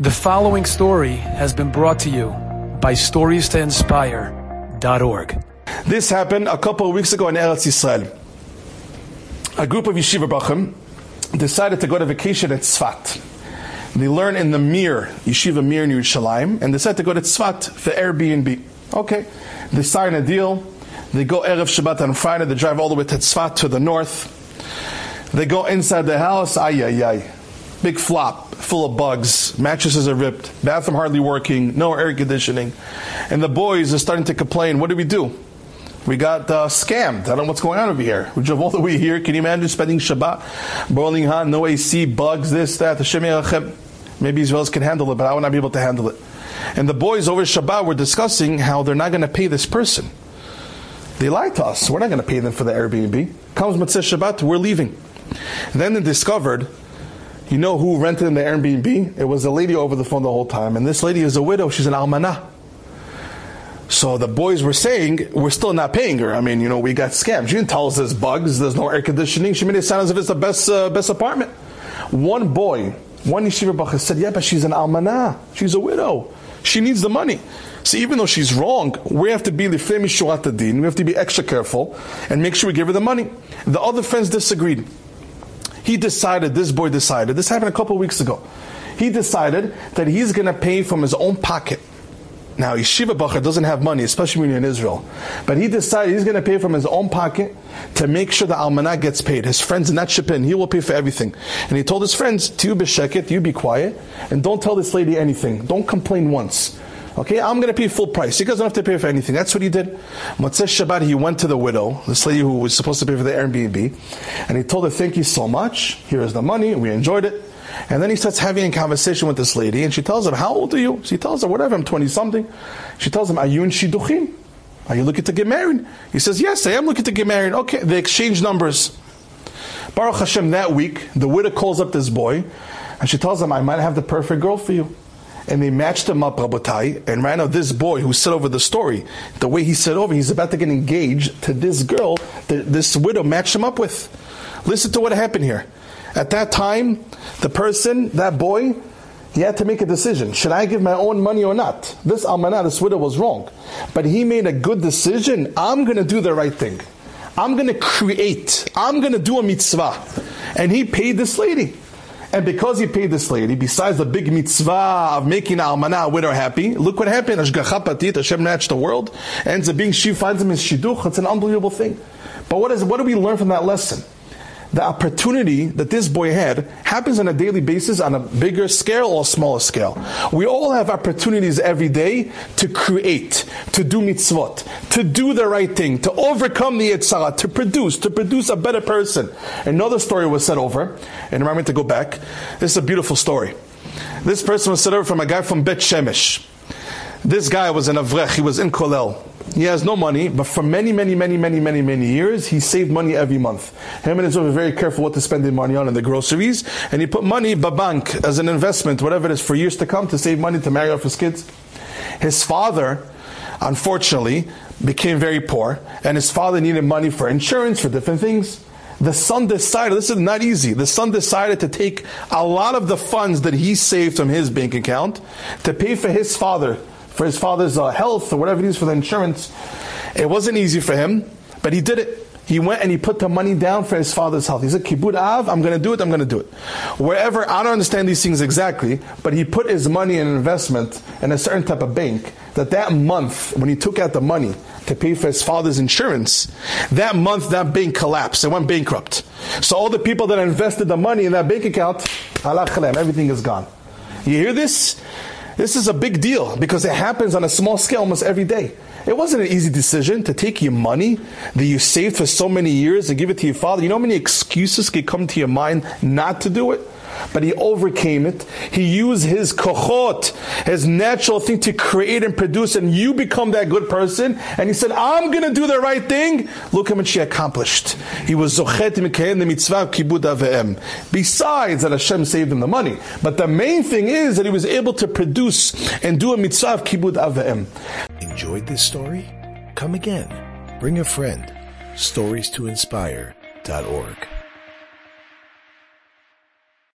The following story has been brought to you by StoriesToInspire.org. This happened a couple of weeks ago in Eretz Yisrael. A group of yeshiva brachim decided to go to vacation at Tzfat. They learn in the Mir, Yeshiva Mir in Yerushalayim, and they decided to go to Tzfat for Airbnb. Okay, they sign a deal. They go Erev Shabbat on Friday. They drive all the way to Tzfat to the north. They go inside the house. Ay ay ay, big flop full of bugs, mattresses are ripped, bathroom hardly working, no air conditioning. And the boys are starting to complain, what do we do? We got uh, scammed. I don't know what's going on over here. We drove all the way here. Can you imagine spending Shabbat, boiling hot, no AC, bugs, this, that, the Maybe Israelis can handle it, but I would not be able to handle it. And the boys over Shabbat were discussing how they're not going to pay this person. They lied to us. We're not going to pay them for the Airbnb. Comes Motzei Shabbat, we're leaving. And then they discovered you know who rented in the Airbnb? It was a lady over the phone the whole time, and this lady is a widow. She's an almanah. So the boys were saying, we're still not paying her. I mean, you know, we got scammed. She didn't tell us there's bugs, there's no air conditioning. She made it sound as if it's the best, uh, best apartment. One boy, one yeshiva bachas said, yeah, but she's an almanah. She's a widow. She needs the money. So even though she's wrong, we have to be lifnim mishurat din. We have to be extra careful and make sure we give her the money. The other friends disagreed. He decided, this boy decided, this happened a couple weeks ago. He decided that he's going to pay from his own pocket. Now, Yeshiva Bacher doesn't have money, especially when you're in Israel. But he decided he's going to pay from his own pocket to make sure the almanah gets paid. His friends not chip in. He will pay for everything. And he told his friends, to be you be quiet, and don't tell this lady anything. Don't complain once. Okay, I'm going to pay full price. He doesn't have to pay for anything. That's what he did. Motzei Shabbat, he went to the widow, this lady who was supposed to pay for the Airbnb, and he told her, thank you so much. Here is the money. We enjoyed it. And then he starts having a conversation with this lady, and she tells him, how old are you? So he tells her, whatever, I'm 20 something. She tells him, are you in Shidduchim? Are you looking to get married? He says, yes, I am looking to get married. Okay, they exchange numbers. Baruch Hashem, that week, the widow calls up this boy, and she tells him, I might have the perfect girl for you and they matched him up, Rabotai. And right now, this boy who said over the story, the way he said over, he's about to get engaged to this girl that this widow matched him up with. Listen to what happened here. At that time, the person, that boy, he had to make a decision. Should I give my own money or not? This almanah, this widow was wrong. But he made a good decision. I'm going to do the right thing. I'm going to create. I'm going to do a mitzvah. And he paid this lady. And because he paid this lady, besides the big mitzvah of making Almanah widow happy, look what happened. Ashgacha pratit, Hashem matched the world, ends up being she finds him in shidduch. It's an unbelievable thing. But what is what do we learn from that lesson? The opportunity that this boy had happens on a daily basis on a bigger scale or smaller scale. We all have opportunities every day to create, to do mitzvot, to do the right thing, to overcome the Yitzhak, to produce, to produce a better person. Another story was said over, and remind me to go back. This is a beautiful story. This person was said over from a guy from Bet Shemesh. This guy was an avrech, he was in Kolel. He has no money, but for many, many, many, many, many, many years, he saved money every month. Him and his wife were very careful what to spend their money on in the groceries, and he put money bank as an investment, whatever it is, for years to come to save money to marry off his kids. His father, unfortunately, became very poor, and his father needed money for insurance, for different things. The son decided, this is not easy, the son decided to take a lot of the funds that he saved from his bank account to pay for his father for his father's uh, health or whatever it is for the insurance. It wasn't easy for him, but he did it. He went and he put the money down for his father's health. He said, Kibud Av, I'm going to do it, I'm going to do it. Wherever, I don't understand these things exactly, but he put his money in investment in a certain type of bank that that month, when he took out the money to pay for his father's insurance, that month that bank collapsed. It went bankrupt. So all the people that invested the money in that bank account, everything is gone. You hear this? This is a big deal because it happens on a small scale almost every day. It wasn't an easy decision to take your money that you saved for so many years and give it to your father. You know how many excuses could come to your mind not to do it? But he overcame it. He used his kochot, his natural thing to create and produce, and you become that good person. And he said, I'm going to do the right thing. Look how much he accomplished. He was zochet the mitzvah kibud aveim. Besides that Hashem saved him the money. But the main thing is that he was able to produce and do a mitzvah of kibud aveim. Enjoyed this story? Come again. Bring a friend. Stories to inspire.org.